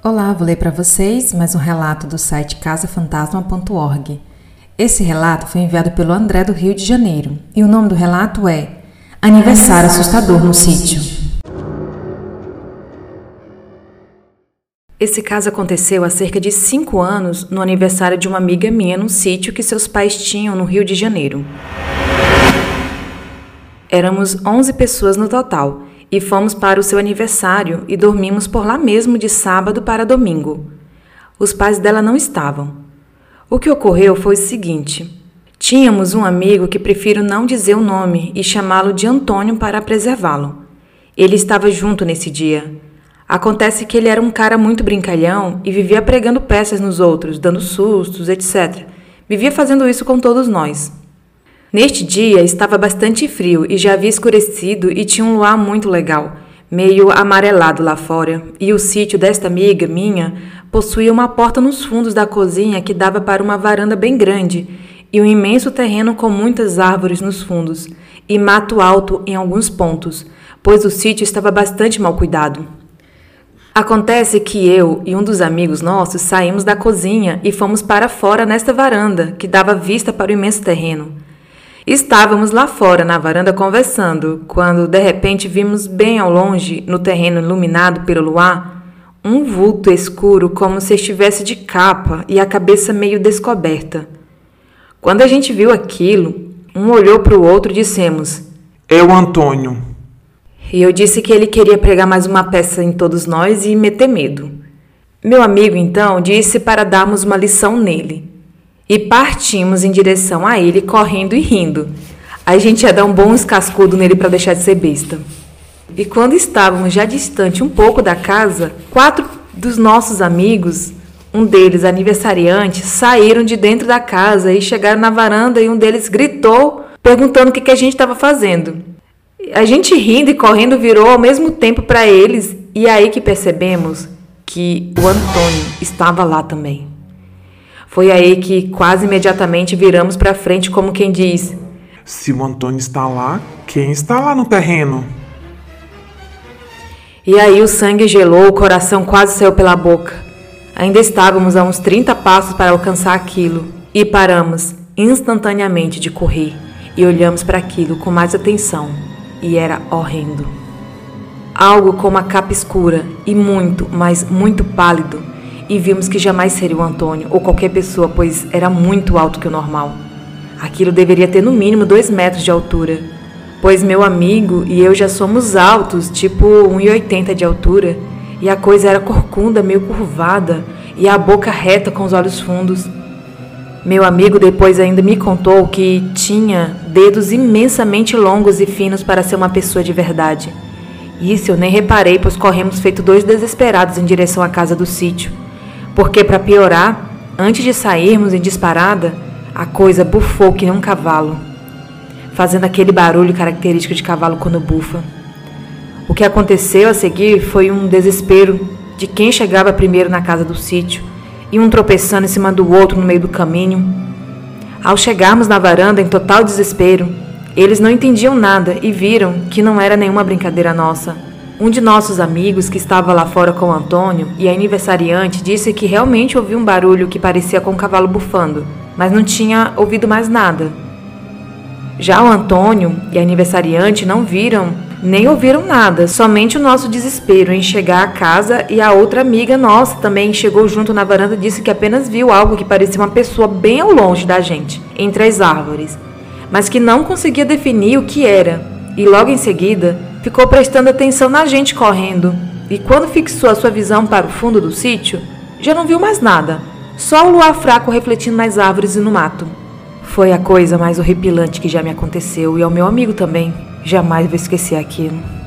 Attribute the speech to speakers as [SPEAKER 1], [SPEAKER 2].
[SPEAKER 1] Olá, vou ler para vocês mais um relato do site casafantasma.org. Esse relato foi enviado pelo André do Rio de Janeiro e o nome do relato é Aniversário Assustador no Sítio. Esse caso aconteceu há cerca de 5 anos no aniversário de uma amiga minha num sítio que seus pais tinham no Rio de Janeiro. Éramos 11 pessoas no total e fomos para o seu aniversário e dormimos por lá mesmo de sábado para domingo. Os pais dela não estavam. O que ocorreu foi o seguinte: tínhamos um amigo que prefiro não dizer o nome e chamá-lo de Antônio para preservá-lo. Ele estava junto nesse dia. Acontece que ele era um cara muito brincalhão e vivia pregando peças nos outros, dando sustos, etc. Vivia fazendo isso com todos nós. Neste dia estava bastante frio e já havia escurecido e tinha um luar muito legal, meio amarelado lá fora, e o sítio desta amiga minha possuía uma porta nos fundos da cozinha que dava para uma varanda bem grande e um imenso terreno com muitas árvores nos fundos e mato alto em alguns pontos, pois o sítio estava bastante mal cuidado. Acontece que eu e um dos amigos nossos saímos da cozinha e fomos para fora nesta varanda que dava vista para o imenso terreno. Estávamos lá fora na varanda conversando, quando de repente vimos bem ao longe, no terreno iluminado pelo luar, um vulto escuro como se estivesse de capa e a cabeça meio descoberta. Quando a gente viu aquilo, um olhou para o outro e dissemos:
[SPEAKER 2] É o Antônio.
[SPEAKER 1] E eu disse que ele queria pregar mais uma peça em todos nós e meter medo. Meu amigo então disse para darmos uma lição nele e partimos em direção a ele, correndo e rindo. A gente ia dar um bom escascudo nele para deixar de ser besta. E quando estávamos já distante um pouco da casa, quatro dos nossos amigos, um deles aniversariante, saíram de dentro da casa e chegaram na varanda e um deles gritou, perguntando o que, que a gente estava fazendo. A gente rindo e correndo virou ao mesmo tempo para eles e aí que percebemos que o Antônio estava lá também. Foi aí que quase imediatamente viramos para frente, como quem diz:
[SPEAKER 2] Se o Antônio está lá, quem está lá no terreno?
[SPEAKER 1] E aí o sangue gelou, o coração quase saiu pela boca. Ainda estávamos a uns 30 passos para alcançar aquilo e paramos instantaneamente de correr e olhamos para aquilo com mais atenção e era horrendo. Algo com uma capa escura e muito, mas muito pálido e vimos que jamais seria o Antônio ou qualquer pessoa, pois era muito alto que o normal. Aquilo deveria ter no mínimo dois metros de altura, pois meu amigo e eu já somos altos, tipo 1,80 de altura, e a coisa era corcunda, meio curvada, e a boca reta com os olhos fundos. Meu amigo depois ainda me contou que tinha dedos imensamente longos e finos para ser uma pessoa de verdade. Isso eu nem reparei, pois corremos feito dois desesperados em direção à casa do sítio porque, para piorar, antes de sairmos em disparada, a coisa bufou que nem um cavalo, fazendo aquele barulho característico de cavalo quando bufa. O que aconteceu a seguir foi um desespero de quem chegava primeiro na casa do sítio e um tropeçando em cima do outro no meio do caminho. Ao chegarmos na varanda em total desespero, eles não entendiam nada e viram que não era nenhuma brincadeira nossa um de nossos amigos, que estava lá fora com Antônio, e a aniversariante, disse que realmente ouviu um barulho que parecia com um cavalo bufando, mas não tinha ouvido mais nada. Já o Antônio e a aniversariante não viram nem ouviram nada, somente o nosso desespero em chegar à casa e a outra amiga nossa também chegou junto na varanda e disse que apenas viu algo que parecia uma pessoa bem ao longe da gente, entre as árvores, mas que não conseguia definir o que era. E logo em seguida, ficou prestando atenção na gente correndo, e quando fixou a sua visão para o fundo do sítio, já não viu mais nada, só o luar fraco refletindo nas árvores e no mato. Foi a coisa mais horripilante que já me aconteceu, e ao meu amigo também. Jamais vou esquecer aquilo.